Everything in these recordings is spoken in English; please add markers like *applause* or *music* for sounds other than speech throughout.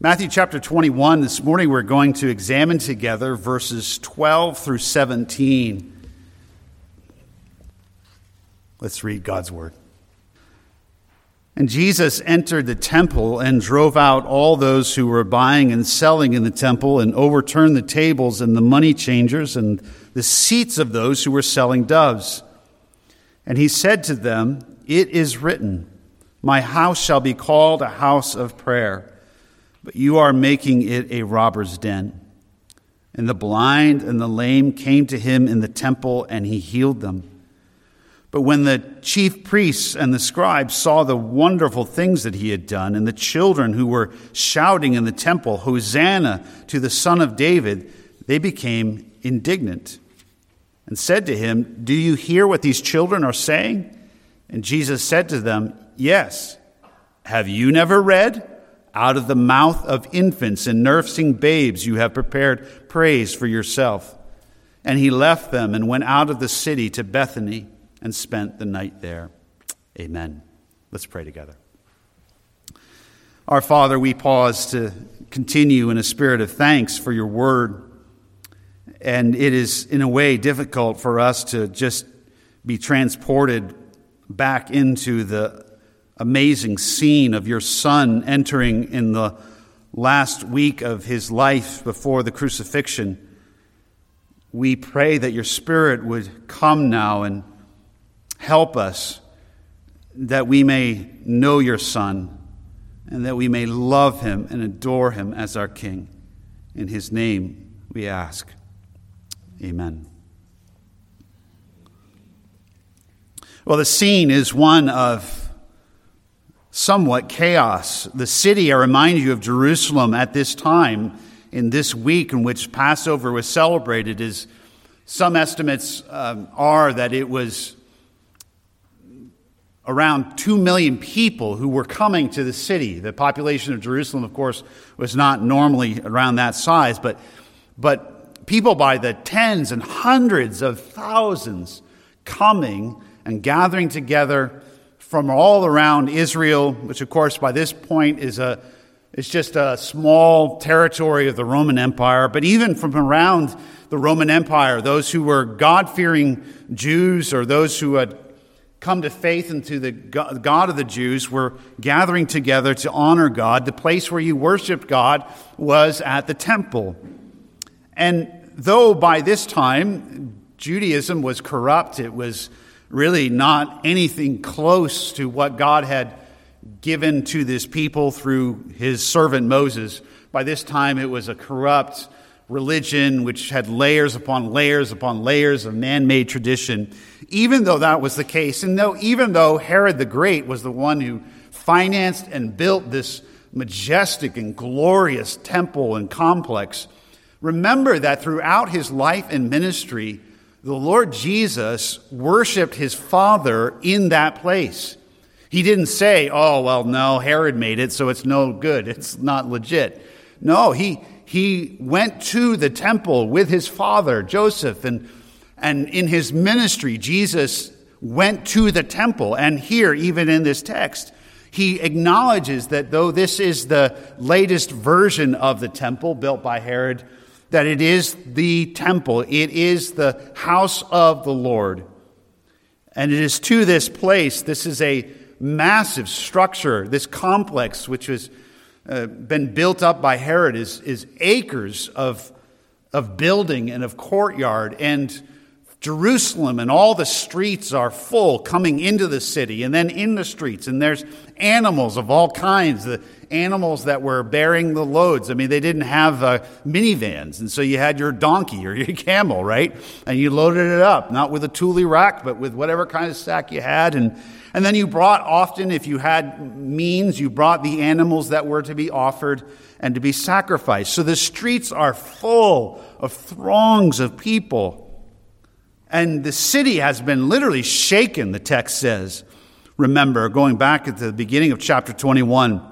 Matthew chapter 21, this morning we're going to examine together verses 12 through 17. Let's read God's word. And Jesus entered the temple and drove out all those who were buying and selling in the temple and overturned the tables and the money changers and the seats of those who were selling doves. And he said to them, It is written, My house shall be called a house of prayer but you are making it a robber's den. And the blind and the lame came to him in the temple, and he healed them. But when the chief priests and the scribes saw the wonderful things that he had done, and the children who were shouting in the temple, Hosanna to the Son of David, they became indignant and said to him, Do you hear what these children are saying? And Jesus said to them, Yes. Have you never read? Out of the mouth of infants and nursing babes, you have prepared praise for yourself. And he left them and went out of the city to Bethany and spent the night there. Amen. Let's pray together. Our Father, we pause to continue in a spirit of thanks for your word. And it is, in a way, difficult for us to just be transported back into the amazing scene of your son entering in the last week of his life before the crucifixion. We pray that your spirit would come now and help us that we may know your son and that we may love him and adore him as our king. In his name we ask. Amen. Well, the scene is one of somewhat chaos. The city, I remind you of Jerusalem at this time, in this week in which Passover was celebrated, is some estimates um, are that it was around 2 million people who were coming to the city. The population of Jerusalem, of course, was not normally around that size, but, but people by the tens and hundreds of thousands coming and gathering together from all around Israel, which of course by this point is a is just a small territory of the Roman Empire, but even from around the Roman Empire, those who were God fearing Jews or those who had come to faith into the God of the Jews were gathering together to honor God. The place where you worshiped God was at the temple. And though by this time Judaism was corrupt, it was really not anything close to what God had given to this people through his servant Moses. By this time, it was a corrupt religion which had layers upon layers upon layers of man made tradition. Even though that was the case, and though, even though Herod the Great was the one who financed and built this majestic and glorious temple and complex, remember that throughout his life and ministry, the Lord Jesus worshiped his Father in that place. He didn't say, oh, well, no, Herod made it, so it's no good. It's not legit. No, he, he went to the temple with his father, Joseph, and, and in his ministry, Jesus went to the temple. And here, even in this text, he acknowledges that though this is the latest version of the temple built by Herod, that it is the temple, it is the house of the Lord. And it is to this place, this is a massive structure, this complex which has uh, been built up by Herod is, is acres of, of building and of courtyard. And Jerusalem and all the streets are full coming into the city and then in the streets. And there's animals of all kinds, the animals that were bearing the loads. I mean, they didn't have uh, minivans. And so you had your donkey or *laughs* your camel, right? And you loaded it up, not with a Thule rack, but with whatever kind of sack you had. And, and then you brought often, if you had means, you brought the animals that were to be offered and to be sacrificed. So the streets are full of throngs of people. And the city has been literally shaken, the text says. Remember, going back at the beginning of chapter 21,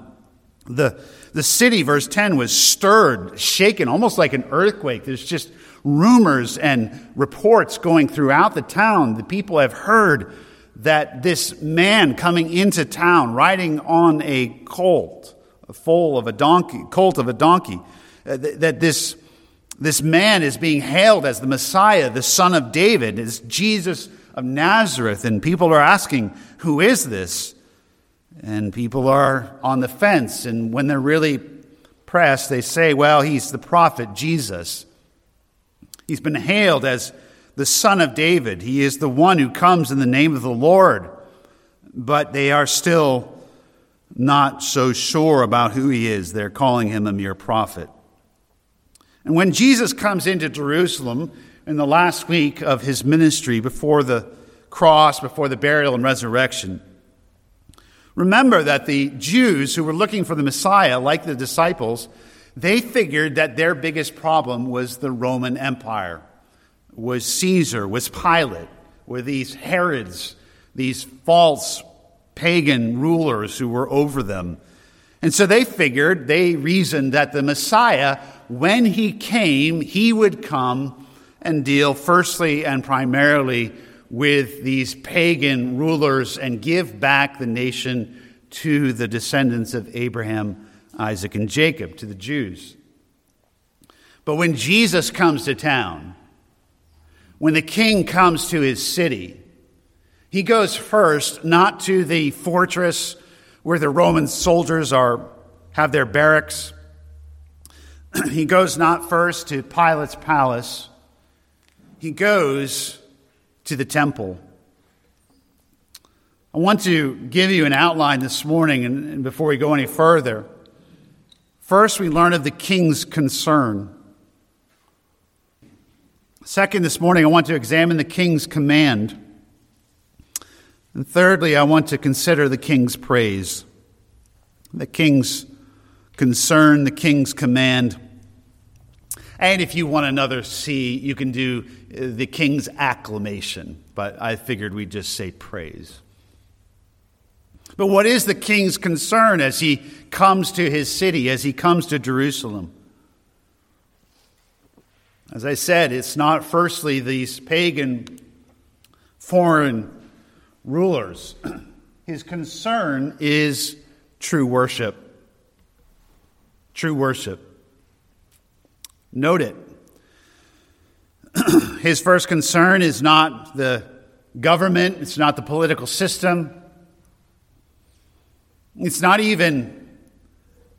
the, the city, verse 10, was stirred, shaken, almost like an earthquake. There's just rumors and reports going throughout the town. The people have heard that this man coming into town riding on a colt, a foal of a donkey, colt of a donkey. Uh, that this, this man is being hailed as the Messiah, the son of David, is Jesus of Nazareth. And people are asking, who is this? And people are on the fence. And when they're really pressed, they say, well, he's the prophet Jesus. He's been hailed as the son of David. He is the one who comes in the name of the Lord. But they are still not so sure about who he is. They're calling him a mere prophet. And when Jesus comes into Jerusalem in the last week of his ministry before the cross, before the burial and resurrection, remember that the Jews who were looking for the Messiah, like the disciples, they figured that their biggest problem was the Roman Empire, was Caesar, was Pilate, were these Herods, these false pagan rulers who were over them. And so they figured, they reasoned that the Messiah, when he came, he would come and deal firstly and primarily with these pagan rulers and give back the nation to the descendants of Abraham, Isaac, and Jacob, to the Jews. But when Jesus comes to town, when the king comes to his city, he goes first not to the fortress where the Roman soldiers are, have their barracks. *clears throat* he goes not first to Pilate's palace. He goes to the temple. I want to give you an outline this morning, and, and before we go any further, first we learn of the king's concern. Second, this morning, I want to examine the king's command. And thirdly, I want to consider the king's praise, the king's concern, the king's command. And if you want another C, you can do uh, the king's acclamation, but I figured we'd just say praise. But what is the king's concern as he comes to his city, as he comes to Jerusalem? As I said, it's not firstly these pagan foreign rulers. *clears throat* His concern is true worship. True worship. Note it. *clears throat* His first concern is not the government, it's not the political system, it's not even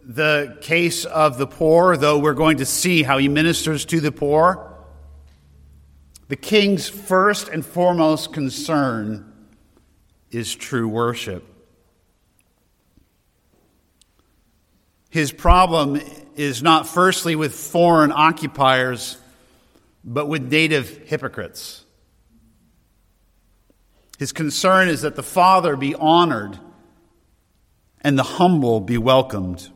the case of the poor, though we're going to see how he ministers to the poor. The king's first and foremost concern is true worship. His problem is not firstly with foreign occupiers, but with native hypocrites. His concern is that the Father be honored and the humble be welcomed.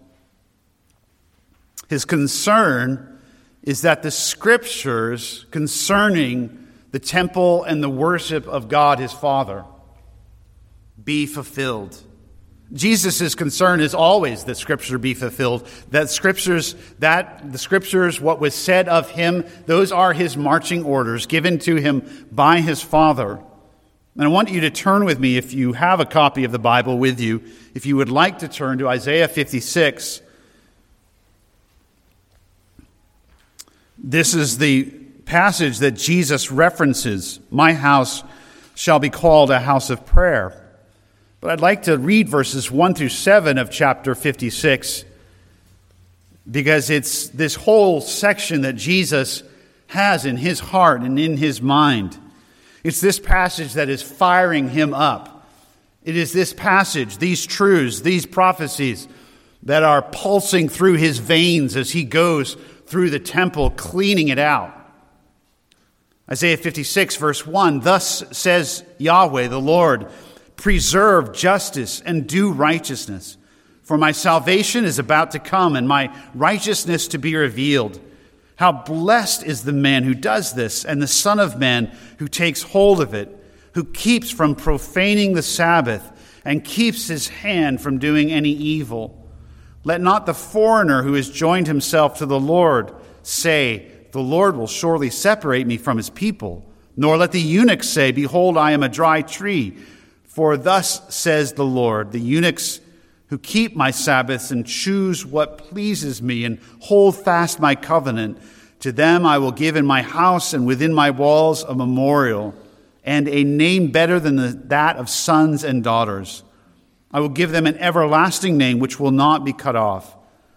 His concern is that the scriptures concerning the temple and the worship of God his Father be fulfilled. Jesus' concern is always that scripture be fulfilled. That scriptures, that the scriptures, what was said of him, those are his marching orders given to him by his Father. And I want you to turn with me, if you have a copy of the Bible with you, if you would like to turn to Isaiah 56. This is the passage that Jesus references My house shall be called a house of prayer. But I'd like to read verses 1 through 7 of chapter 56 because it's this whole section that Jesus has in his heart and in his mind. It's this passage that is firing him up. It is this passage, these truths, these prophecies that are pulsing through his veins as he goes through the temple, cleaning it out. Isaiah 56, verse 1 Thus says Yahweh, the Lord preserve justice and do righteousness. For my salvation is about to come and my righteousness to be revealed. How blessed is the man who does this, and the Son of Man who takes hold of it, who keeps from profaning the Sabbath and keeps his hand from doing any evil. Let not the foreigner who has joined himself to the Lord say, The Lord will surely separate me from his people. Nor let the eunuch say, Behold, I am a dry tree for thus says the Lord the eunuchs who keep my Sabbaths and choose what pleases me and hold fast my covenant. To them I will give in my house and within my walls a memorial and a name better than the, that of sons and daughters. I will give them an everlasting name which will not be cut off.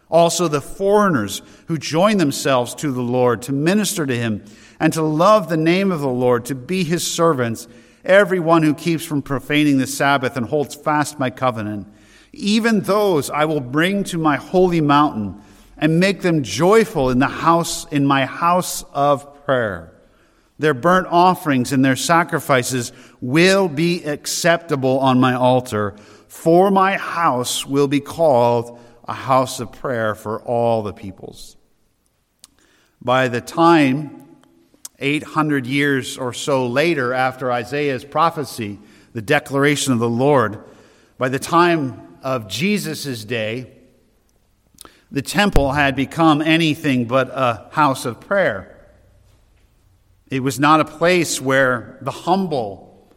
Also, the foreigners who join themselves to the Lord to minister to him and to love the name of the Lord, to be his servants, everyone who keeps from profaning the Sabbath and holds fast my covenant. Even those I will bring to my holy mountain and make them joyful in the house, in my house of prayer. Their burnt offerings and their sacrifices will be acceptable on my altar, for my house will be called a house of prayer for all the peoples. By the time 800 years or so later after Isaiah's prophecy, the declaration of the Lord, by the time of Jesus' day, the temple had become anything but a house of prayer. It was not a place where the humble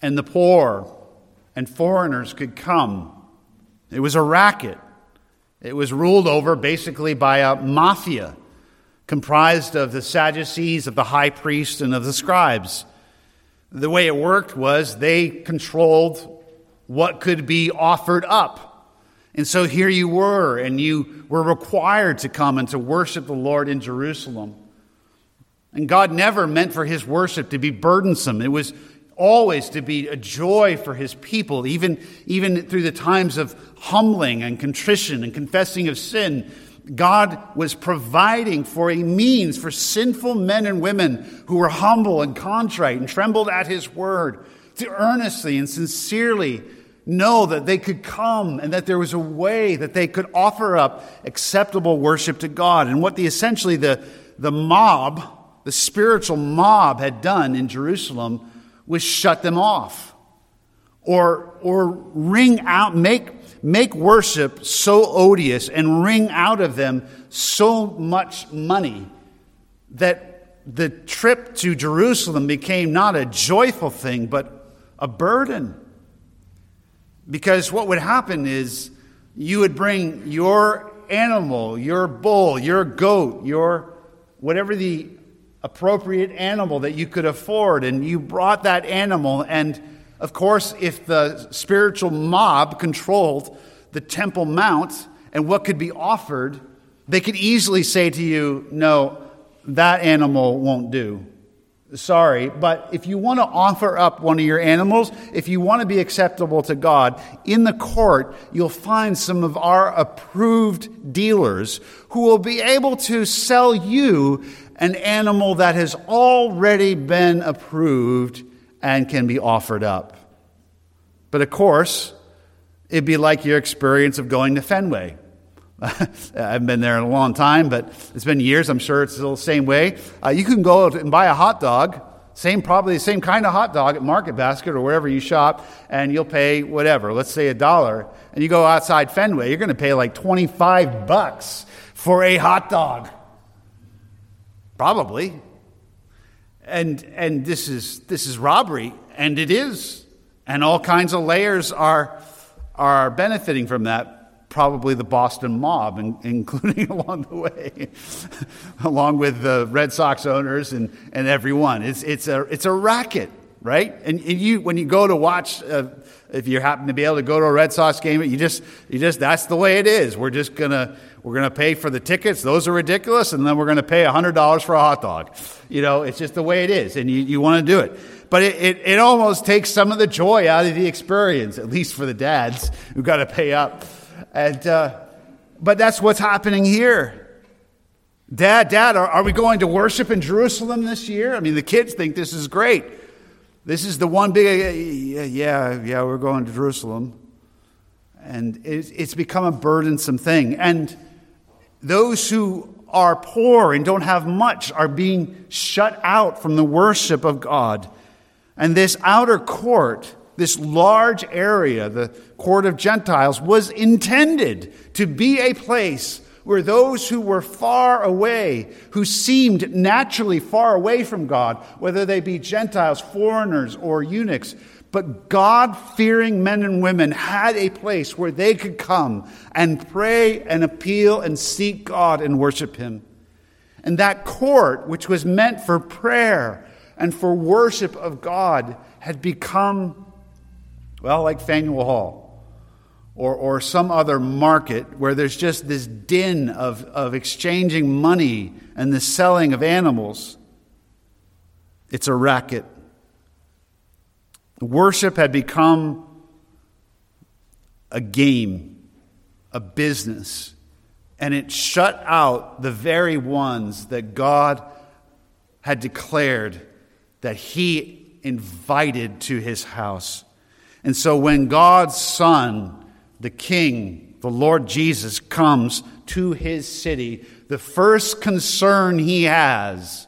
and the poor and foreigners could come. It was a racket. It was ruled over basically by a mafia comprised of the Sadducees, of the high priest, and of the scribes. The way it worked was they controlled what could be offered up. And so here you were, and you were required to come and to worship the Lord in Jerusalem. And God never meant for his worship to be burdensome. It was always to be a joy for his people, even, even through the times of humbling and contrition and confessing of sin. God was providing for a means for sinful men and women who were humble and contrite and trembled at his word to earnestly and sincerely know that they could come and that there was a way that they could offer up acceptable worship to God. And what the essentially the, the mob, the spiritual mob had done in Jerusalem was shut them off or, or wring out, make, make worship so odious and wring out of them so much money that the trip to Jerusalem became not a joyful thing, but a burden. Because what would happen is you would bring your animal, your bull, your goat, your whatever the appropriate animal that you could afford, and you brought that animal. And of course, if the spiritual mob controlled the Temple Mount and what could be offered, they could easily say to you, No, that animal won't do. Sorry, but if you want to offer up one of your animals, if you want to be acceptable to God, in the court, you'll find some of our approved dealers who will be able to sell you an animal that has already been approved and can be offered up. But of course, it'd be like your experience of going to Fenway. *laughs* I haven't been there in a long time, but it's been years. I'm sure it's still the same way. Uh, you can go and buy a hot dog, same probably the same kind of hot dog at Market Basket or wherever you shop, and you'll pay whatever. Let's say a dollar, and you go outside Fenway, you're going to pay like 25 bucks for a hot dog, probably. And and this is this is robbery, and it is, and all kinds of layers are are benefiting from that probably the Boston mob, in, *laughs* including along the way, *laughs* along with the Red Sox owners and, and everyone. It's, it's, a, it's a racket, right? And, and you, when you go to watch, uh, if you happen to be able to go to a Red Sox game, you just, you just, that's the way it is. We're just gonna, we're gonna pay for the tickets. Those are ridiculous. And then we're gonna pay $100 for a hot dog. You know, it's just the way it is. And you, you wanna do it but it, it, it, almost takes some of the joy out of the experience, at least for the dads who got to pay up. And, uh, but that's what's happening here. Dad, Dad, are, are we going to worship in Jerusalem this year? I mean, the kids think this is great. This is the one big, yeah, yeah, yeah we're going to Jerusalem. And it's, it's become a burdensome thing. And those who are poor and don't have much are being shut out from the worship of God. And this outer court this large area, the court of Gentiles, was intended to be a place where those who were far away, who seemed naturally far away from God, whether they be Gentiles, foreigners, or eunuchs, But God fearing men and women had a place where they could come and pray and appeal and seek God and worship Him. And that court, which was meant for prayer and for worship of God, had become, well, like Faneuil Hall or, or some other market where there's just this din of, of exchanging money and the selling of animals. It's a racket. Worship had become a game, a business, and it shut out the very ones that God had declared that He invited to His house. And so when God's Son the King, the Lord Jesus, comes to his city, the first concern he has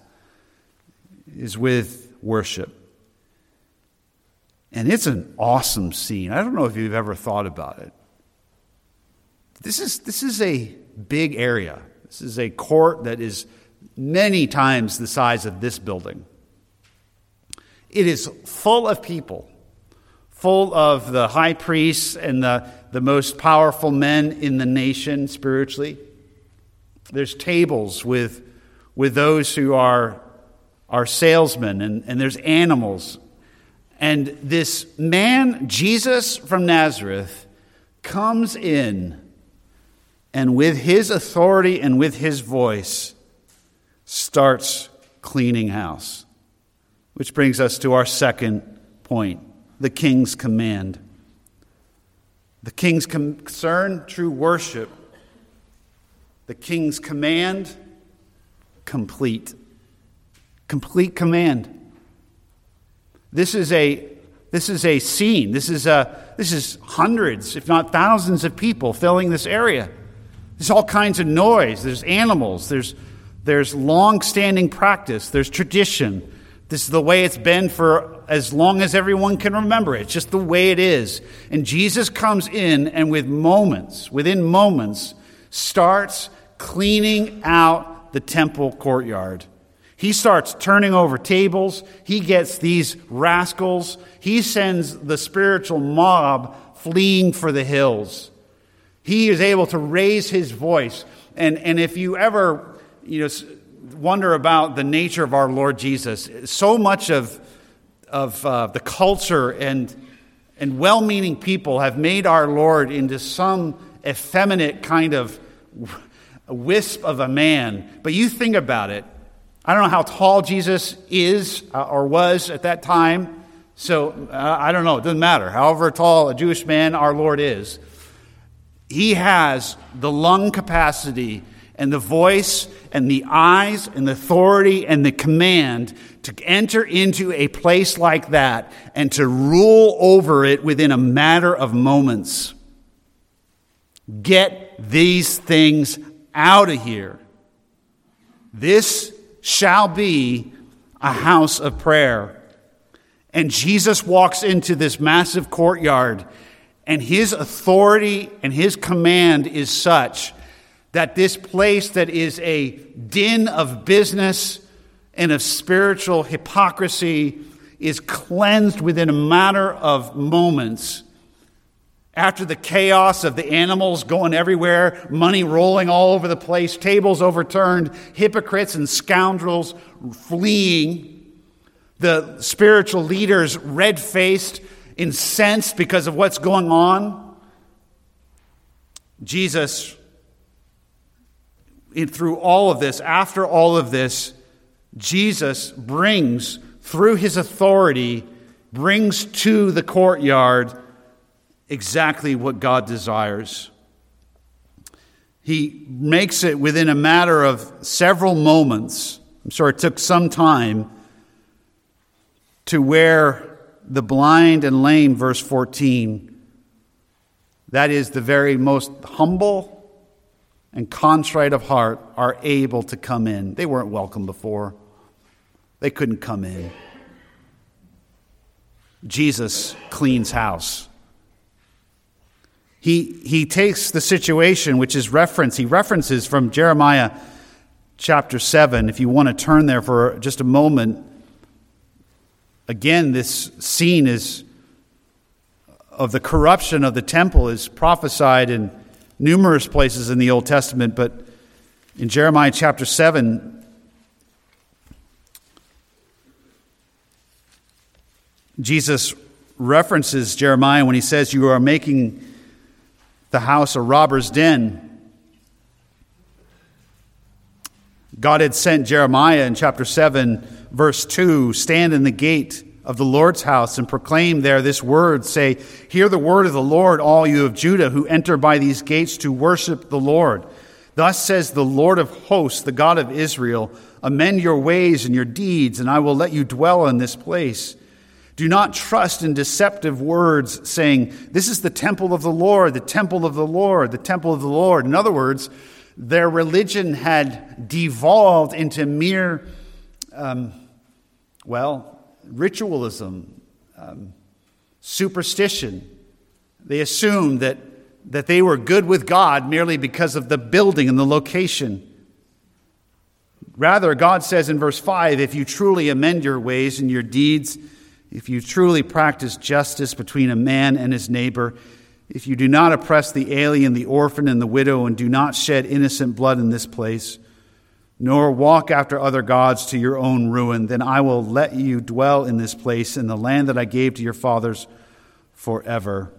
is with worship. And it's an awesome scene. I don't know if you've ever thought about it. This is, this is a big area. This is a court that is many times the size of this building. It is full of people, full of the high priests and the, the most powerful men in the nation spiritually. There's tables with, with those who are, are salesmen, and, and there's animals. And this man, Jesus from Nazareth, comes in and with his authority and with his voice starts cleaning house. Which brings us to our second point the king's command. The king's concern, true worship. The king's command, complete. Complete command. This is a this is a scene. This is a this is hundreds, if not thousands of people filling this area. There's all kinds of noise. There's animals. There's there's long-standing practice. There's tradition. This is the way it's been for as long as everyone can remember it. It's just the way it is. And Jesus comes in and with moments, within moments, starts cleaning out the temple courtyard. He starts turning over tables. He gets these rascals. He sends the spiritual mob fleeing for the hills. He is able to raise his voice. And, and if you ever, you know, wonder about the nature of our Lord Jesus, so much of, of uh, the culture and, and well meaning people have made our Lord into some effeminate kind of wisp of a man. But you think about it. I don't know how tall Jesus is uh, or was at that time. So uh, I don't know. It doesn't matter. However tall a Jewish man our Lord is, he has the lung capacity and the voice and the eyes and the authority and the command to enter into a place like that and to rule over it within a matter of moments. Get these things out of here. This shall be a house of prayer. And Jesus walks into this massive courtyard, and his authority and his command is such that this place that is a din of business and of spiritual hypocrisy is cleansed within a matter of moments. After the chaos of the animals going everywhere, money rolling all over the place, tables overturned, hypocrites and scoundrels fleeing, the spiritual leaders red faced, incensed because of what's going on, Jesus through all of this, after all of this, Jesus brings, through his authority, brings to the courtyard exactly what God desires. He makes it within a matter of several moments. I'm sure it took some time to where the blind and lame, verse 14, that is the very most humble and contrite of heart are able to come in. They weren't welcome before, they couldn't come in. Jesus cleans house. He, he takes the situation, which is reference, he references from Jeremiah chapter 7. If you want to turn there for just a moment, again, this scene is uh, of the corruption of the temple is prophesied in numerous places in the Old Testament, but in Jeremiah chapter 7, Jesus references Jeremiah when he says, You are making the house a robber's den. God had sent Jeremiah in chapter 7, verse 2 stand in the gate of the Lord's house and proclaim there this word say, Hear the word of the Lord, all you of Judah who enter by these gates to worship the Lord. Thus says the Lord of hosts, the God of Israel Amend your ways and your deeds, and I will let you dwell in this place. Do not trust in deceptive words, saying, This is the temple of the Lord, the temple of the Lord, the temple of the Lord. In other words, their religion had devolved into mere, um, well, ritualism, um, superstition. They assumed that, that they were good with God merely because of the building and the location. Rather, God says in verse 5 if you truly amend your ways and your deeds, if you truly practice justice between a man and his neighbor, if you do not oppress the alien, the orphan, and the widow, and do not shed innocent blood in this place, nor walk after other gods to your own ruin, then I will let you dwell in this place, in the land that I gave to your fathers forever.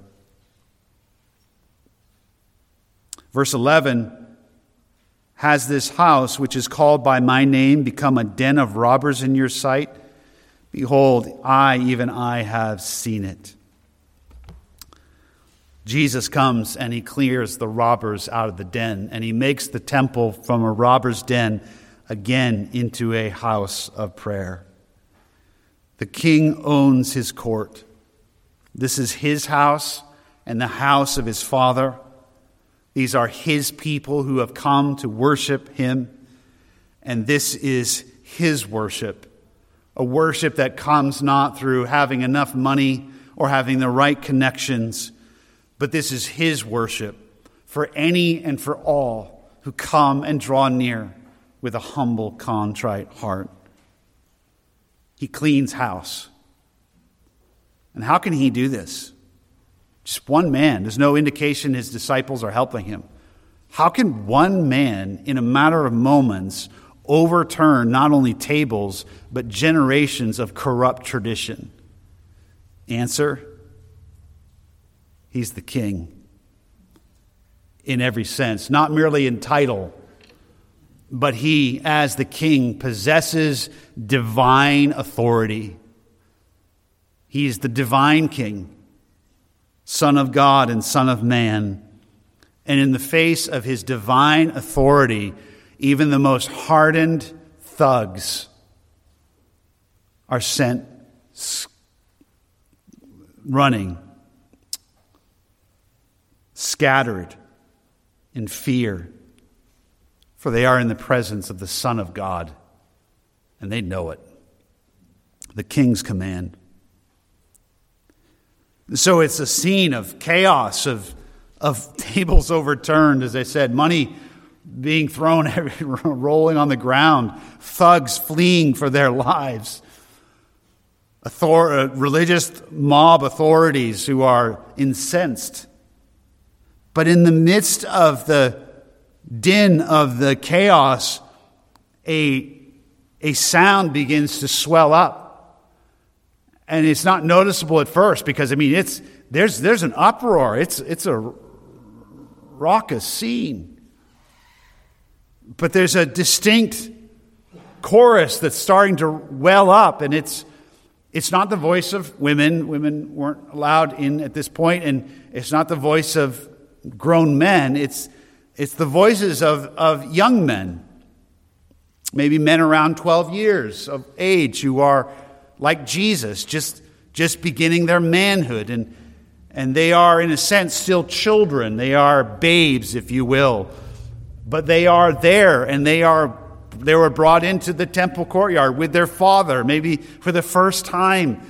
Verse 11 Has this house, which is called by my name, become a den of robbers in your sight? Behold, I, even I, have seen it. Jesus comes and he clears the robbers out of the den, and he makes the temple from a robber's den again into a house of prayer. The king owns his court. This is his house and the house of his father. These are his people who have come to worship him, and this is his worship a worship that comes not through having enough money or having the right connections, but this is His worship for any and for all who come and draw near with a humble, contrite heart. He cleans house. And how can He do this? Just one man. There's no indication his disciples are helping him. How can one man, in a matter of moments, overturn not only tables, but generations of corrupt tradition? Answer He's the king in every sense, not merely in title, but he, as the king, possesses divine authority. He is the divine king, Son of God and Son of man. And in the face of his divine authority, even the most hardened thugs are sent running, scattered in fear, for they are in the presence of the Son of God, and they know it. The king's command. So it's a scene of chaos, of, of *laughs* tables overturned, as I said, money being thrown, *laughs* rolling on the ground, thugs fleeing for their lives, Author- uh, religious mob authorities who are incensed. But in the midst of the din of the chaos, a, a sound begins to swell up. And it's not noticeable at first because, I mean, it's, there's, there's an uproar. It's, it's a raucous scene. But there's a distinct chorus that's starting to well up, and it's, it's not the voice of women. Women weren't allowed in at this point, and it's not the voice of grown men. It's, it's the voices of, of young men, maybe men around 12 years of age who are like Jesus, just, just beginning their manhood. And, and they are, in a sense, still children. They are babes, if you will but they are there and they are they were brought into the temple courtyard with their father maybe for the first time.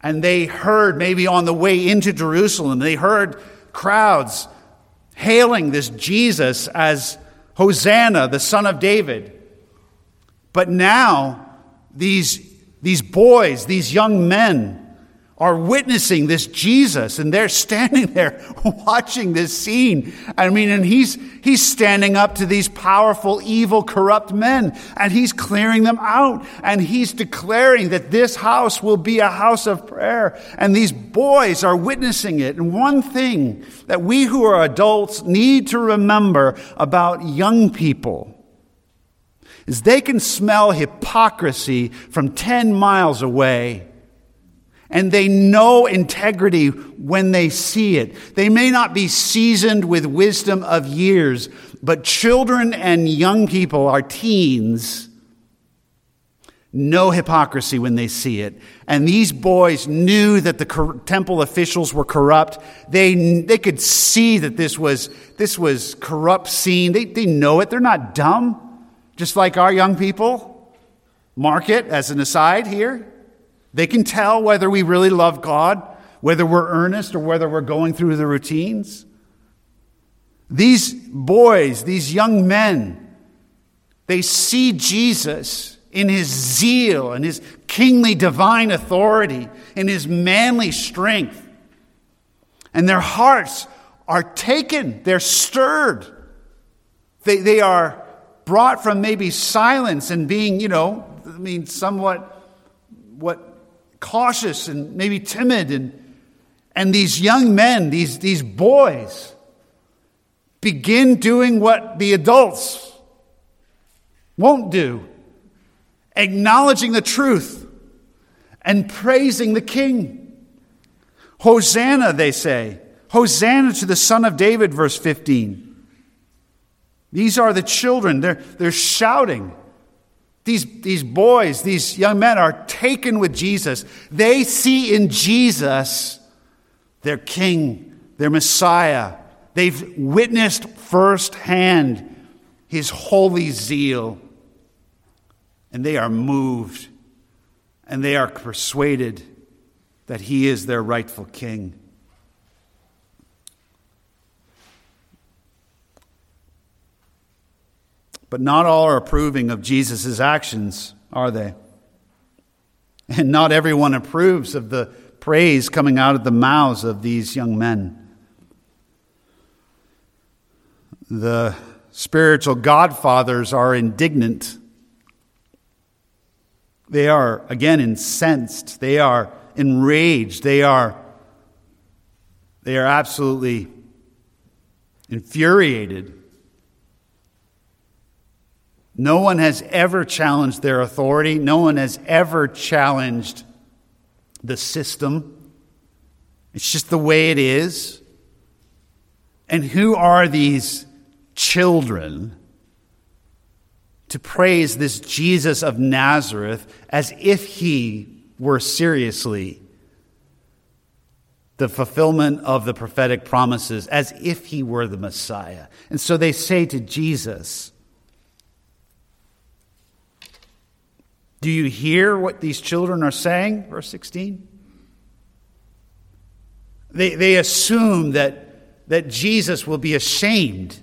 And they heard maybe on the way into Jerusalem they heard crowds hailing this Jesus as Hosanna the son of David. But now these these boys these young men are witnessing this Jesus and they're standing there *laughs* watching this scene. I mean, and he's, he's standing up to these powerful, evil, corrupt men and he's clearing them out and he's declaring that this house will be a house of prayer. And these boys are witnessing it. And one thing that we who are adults need to remember about young people is they can smell hypocrisy from 10 miles away and they know integrity when they see it. They may not be seasoned with wisdom of years, but children and young people, our teens, know hypocrisy when they see it. And these boys knew that the temple officials were corrupt. They, they could see that this was, this was corrupt scene. They, they know it. They're not dumb, just like our young people. Mark it as an aside here. They can tell whether we really love God, whether we're earnest, or whether we're going through the routines. These boys, these young men, they see Jesus in his zeal and his kingly divine authority, in his manly strength. And their hearts are taken, they're stirred. They, they are brought from maybe silence and being, you know, I mean, somewhat what cautious and maybe timid. And, and these young men, these, these boys, begin doing what the adults won't do acknowledging the truth and praising the king. Hosanna, they say. Hosanna to the Son of David, verse 15. These are the children. They're, they're shouting. These, these boys, these young men are taken with Jesus. They see in Jesus their king, their Messiah. They've witnessed firsthand his holy zeal. And they are moved and they are persuaded that he is their rightful king. But not all are approving of Jesus' actions, are they? And not everyone approves of the praise coming out of the mouths of these young men. The spiritual godfathers are indignant. They are, again, incensed. They are enraged. They are, they are absolutely infuriated no one has ever challenged their authority. No one has ever challenged the system. It's just the way it is. And who are these children to praise this Jesus of Nazareth as if he were seriously the fulfillment of the prophetic promises, as if he were the Messiah? And so they say to Jesus, Do you hear what these children are saying? Verse 16. They, they assume that, that Jesus will be ashamed,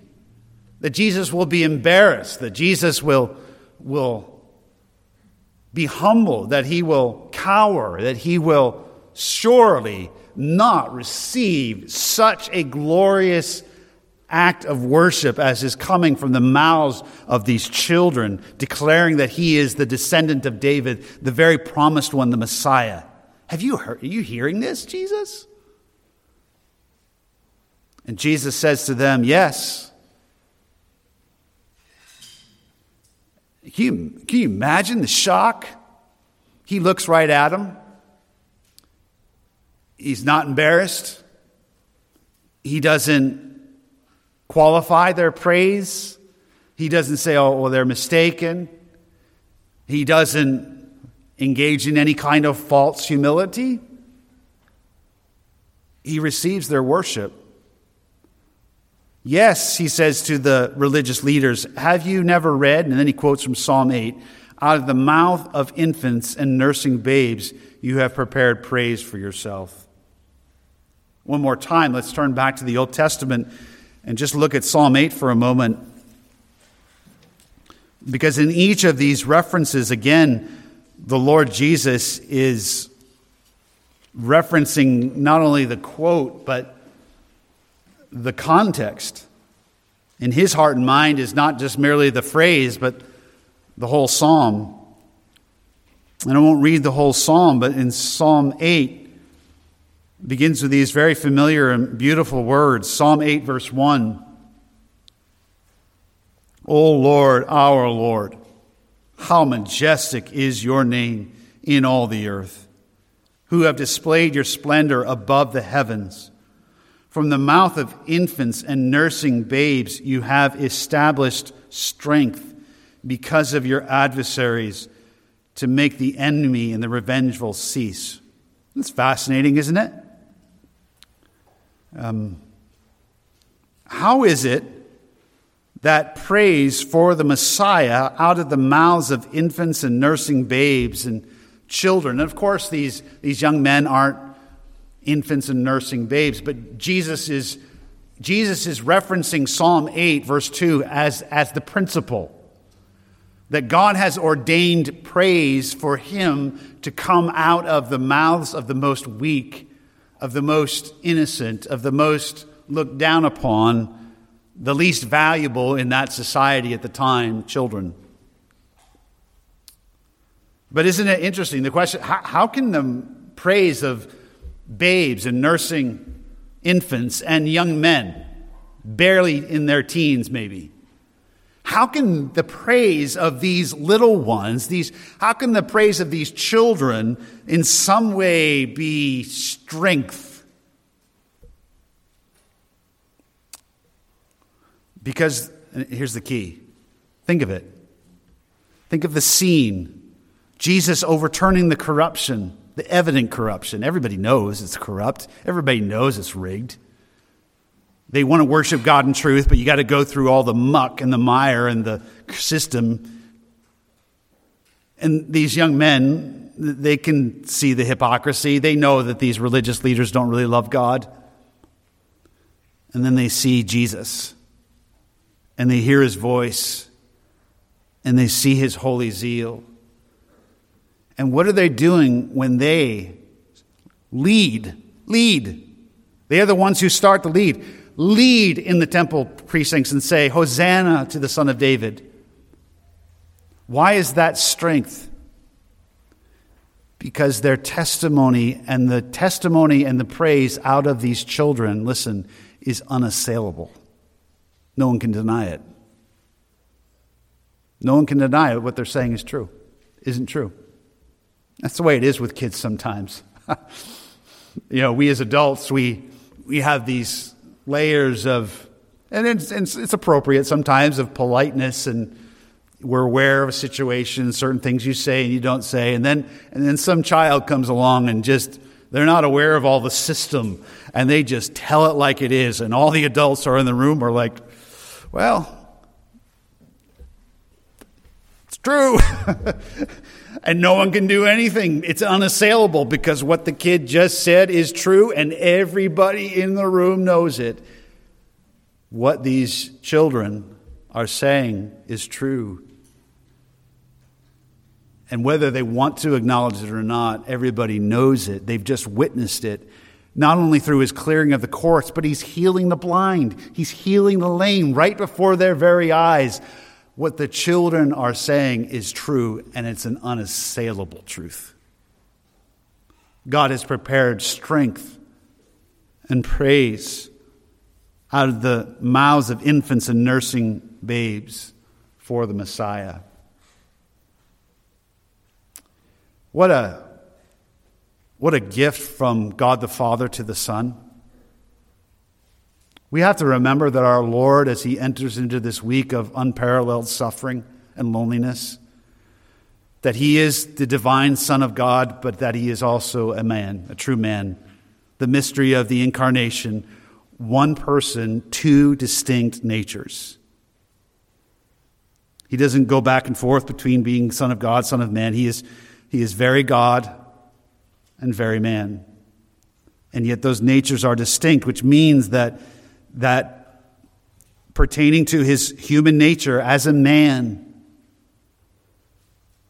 that Jesus will be embarrassed, that Jesus will, will be humble, that he will cower, that he will surely not receive such a glorious act of worship as is coming from the mouths of these children, declaring that he is the descendant of David, the very promised one, the Messiah. Have you heard, are you hearing this, Jesus? And Jesus says to them, Yes. Can you, can you imagine the shock? He looks right at them. He's not embarrassed. He doesn't qualify their praise. He doesn't say, oh, well, they're mistaken. He doesn't engage in any kind of false humility. He receives their worship. Yes, he says to the religious leaders, Have you never read? And then he quotes from Psalm 8 Out of the mouth of infants and nursing babes, you have prepared praise for yourself. One more time, let's turn back to the Old Testament and just look at Psalm 8 for a moment. Because in each of these references, again, the Lord Jesus is referencing not only the quote, but the context. In his heart and mind is not just merely the phrase, but the whole psalm. And I won't read the whole psalm, but in Psalm 8, begins with these very familiar and beautiful words. Psalm 8, verse 1. O Lord, our Lord, how majestic is your name in all the earth, who have displayed your splendor above the heavens. From the mouth of infants and nursing babes, you have established strength because of your adversaries to make the enemy and the revengeful cease. That's fascinating, isn't it? Um, how is it that praise for the Messiah out of the mouths of infants and nursing babes and children? And of course, these, these young men aren't infants and nursing babes, but Jesus is, Jesus is referencing Psalm 8, verse 2, as, as the principle that God has ordained praise for him to come out of the mouths of the most weak of the most innocent, of the most looked down upon, the least valuable in that society at the time, children. But isn't it interesting? The question how, how can the praise of babes and nursing infants and young men, barely in their teens maybe, how can the praise of these little ones, these, how can the praise of these children in some way be strength? Because here's the key think of it. Think of the scene Jesus overturning the corruption, the evident corruption. Everybody knows it's corrupt, everybody knows it's rigged. They want to worship God in truth, but you got to go through all the muck and the mire and the system. And these young men, they can see the hypocrisy. They know that these religious leaders don't really love God. And then they see Jesus and they hear his voice and they see his holy zeal. And what are they doing when they lead? Lead. They are the ones who start the lead lead in the temple precincts and say, Hosanna to the Son of David. Why is that strength? Because their testimony and the testimony and the praise out of these children, listen, is unassailable. No one can deny it. No one can deny it. What they're saying is true, isn't true. That's the way it is with kids sometimes. *laughs* you know, we as adults, we, we have these layers of, and it's, it's, appropriate sometimes, of politeness and we're aware of a situation, certain things you say and you don't say, and then and then some child comes along and just they're not aware of all the system and they just tell it like it is, and all the adults are in the room are like, well, it's true. *laughs* and no one can do anything. It's unassailable because what the kid just said is true, and everybody in the room knows it. What these children are saying is true. And whether they want to acknowledge it or not, everybody knows it. They've just witnessed it, not only through his clearing of the courts, but he's healing the blind, he's healing the lame right before their very eyes. What the children are saying is true, and it's an unassailable truth. God has prepared strength and praise out of the mouths of infants and nursing babes for the Messiah. What a, what a gift from God the Father to the Son. We have to remember that our Lord, as he enters into this week of unparalleled suffering and loneliness, that he is the divine Son of God, but that he is also a man, a true man. The mystery of the incarnation one person, two distinct natures. He doesn't go back and forth between being Son of God, Son of Man. He is, he is very God and very man. And yet those natures are distinct, which means that that pertaining to his human nature as a man,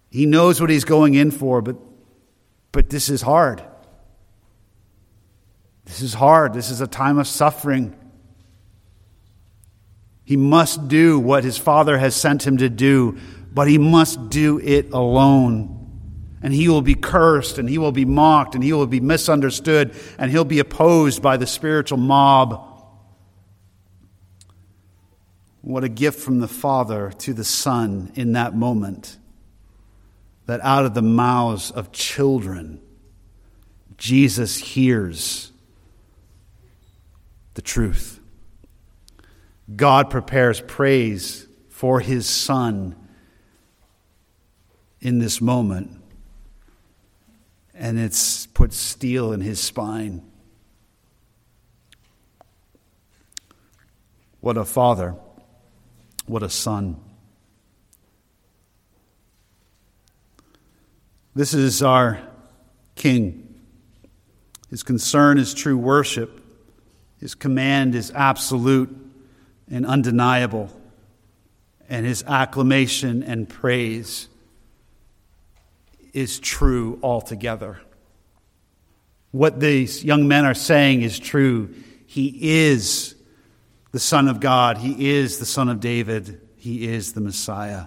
he knows what he's going in for, but, but this is hard. This is hard. This is a time of suffering. He must do what his Father has sent him to do, but he must do it alone. And he will be cursed, and he will be mocked, and he will be misunderstood, and he'll be opposed by the spiritual mob. What a gift from the Father to the Son in that moment. That out of the mouths of children, Jesus hears the truth. God prepares praise for his Son in this moment, and it's put steel in his spine. What a father! What a son. This is our King. His concern is true worship. His command is absolute and undeniable. And his acclamation and praise is true altogether. What these young men are saying is true. He is the Son of God. He is the Son of David. He is the Messiah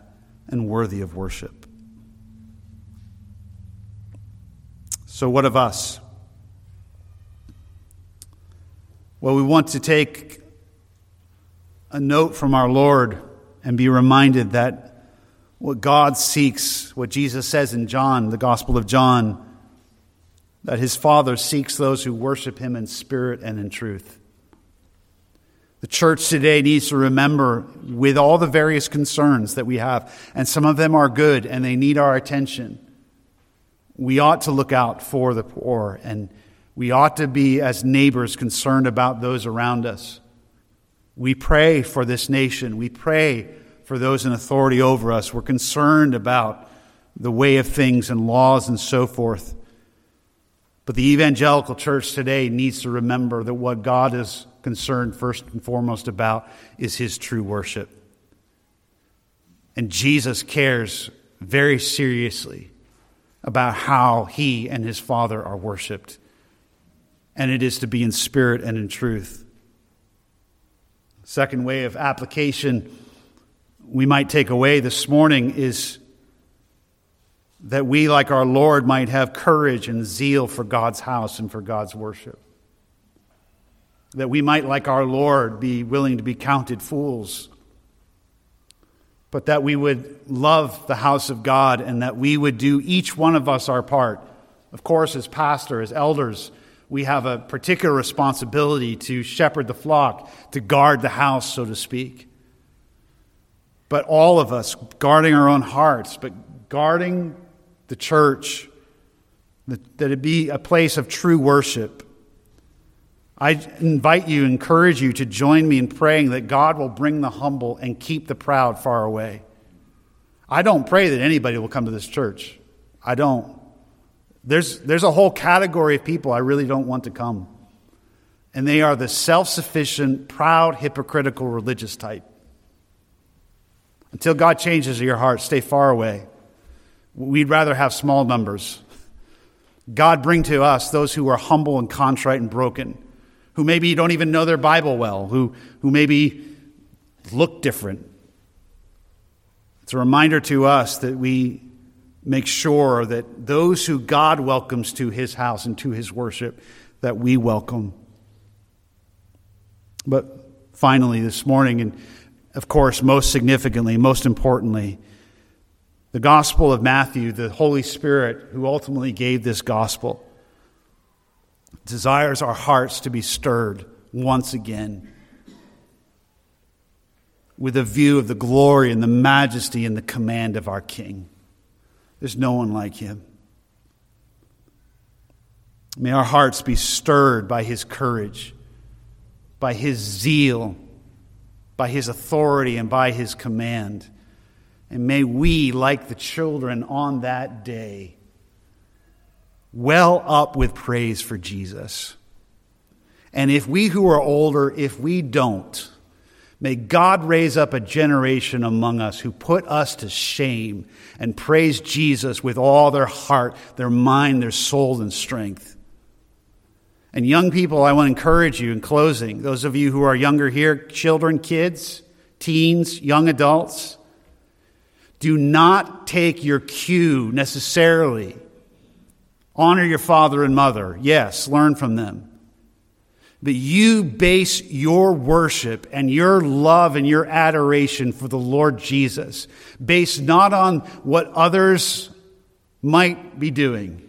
and worthy of worship. So, what of us? Well, we want to take a note from our Lord and be reminded that what God seeks, what Jesus says in John, the Gospel of John, that his Father seeks those who worship him in spirit and in truth. The church today needs to remember, with all the various concerns that we have, and some of them are good and they need our attention, we ought to look out for the poor and we ought to be, as neighbors, concerned about those around us. We pray for this nation. We pray for those in authority over us. We're concerned about the way of things and laws and so forth. But the evangelical church today needs to remember that what God is concerned first and foremost about is his true worship. And Jesus cares very seriously about how he and his Father are worshiped. And it is to be in spirit and in truth. Second way of application we might take away this morning is that we, like our Lord, might have courage and zeal for God's house and for God's worship that we might, like our Lord, be willing to be counted fools, but that we would love the house of God and that we would do each one of us our part. Of course, as pastor, as elders, we have a particular responsibility to shepherd the flock, to guard the house, so to speak. But all of us guarding our own hearts, but guarding the church, that it be a place of true worship I invite you, encourage you to join me in praying that God will bring the humble and keep the proud far away. I don't pray that anybody will come to this church. I don't. There's, there's a whole category of people I really don't want to come. And they are the self sufficient, proud, hypocritical religious type. Until God changes your heart, stay far away. We'd rather have small numbers. God, bring to us those who are humble and contrite and broken who maybe don't even know their Bible well, who, who maybe look different. It's a reminder to us that we make sure that those who God welcomes to his house and to his worship, that we welcome. But finally, this morning, and of course, most significantly, most importantly, the Gospel of Matthew, the Holy Spirit who ultimately gave this gospel desires our hearts to be stirred once again with a view of the glory and the majesty and the command of our King. There's no one like him. May our hearts be stirred by his courage, by his zeal, by his authority, and by his command. And may we, like the children on that day, well up with praise for Jesus. And if we who are older, if we don't, may God raise up a generation among us who put us to shame and praise Jesus with all their heart, their mind, their soul, and strength. And young people, I want to encourage you in closing, those of you who are younger here, children, kids, teens, young adults, do not take your cue necessarily. Honor your father and mother. Yes, learn from them. But you base your worship and your love and your adoration for the Lord Jesus based not on what others might be doing,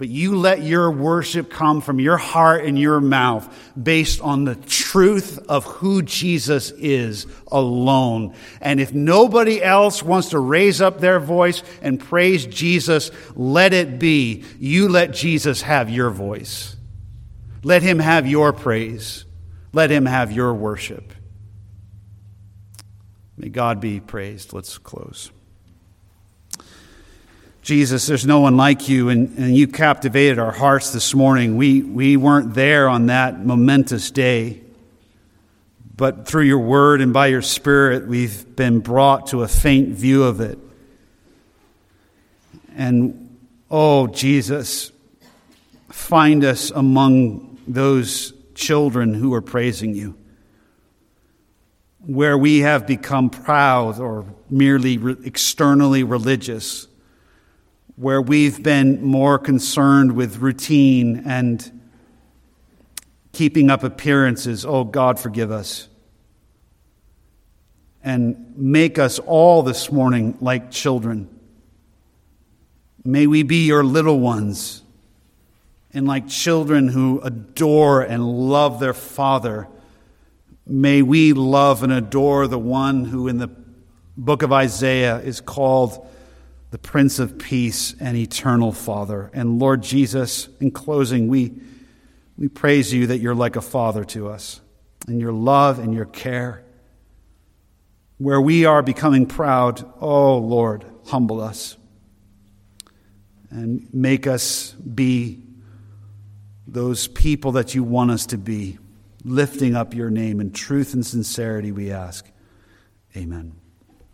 but you let your worship come from your heart and your mouth based on the truth of who Jesus is alone. And if nobody else wants to raise up their voice and praise Jesus, let it be. You let Jesus have your voice. Let him have your praise. Let him have your worship. May God be praised. Let's close. Jesus, there's no one like you, and, and you captivated our hearts this morning. We, we weren't there on that momentous day, but through your word and by your spirit, we've been brought to a faint view of it. And oh, Jesus, find us among those children who are praising you, where we have become proud or merely externally religious where we've been more concerned with routine and keeping up appearances. Oh, God, forgive us. And make us all this morning like children. May we be your little ones and like children who adore and love their Father. May we love and adore the one who in the book of Isaiah is called the Prince of Peace and eternal Father. And Lord Jesus, in closing, we, we praise you that you're like a father to us, and your love and your care. Where we are becoming proud, oh Lord, humble us and make us be those people that you want us to be, lifting up your name in truth and sincerity, we ask. Amen.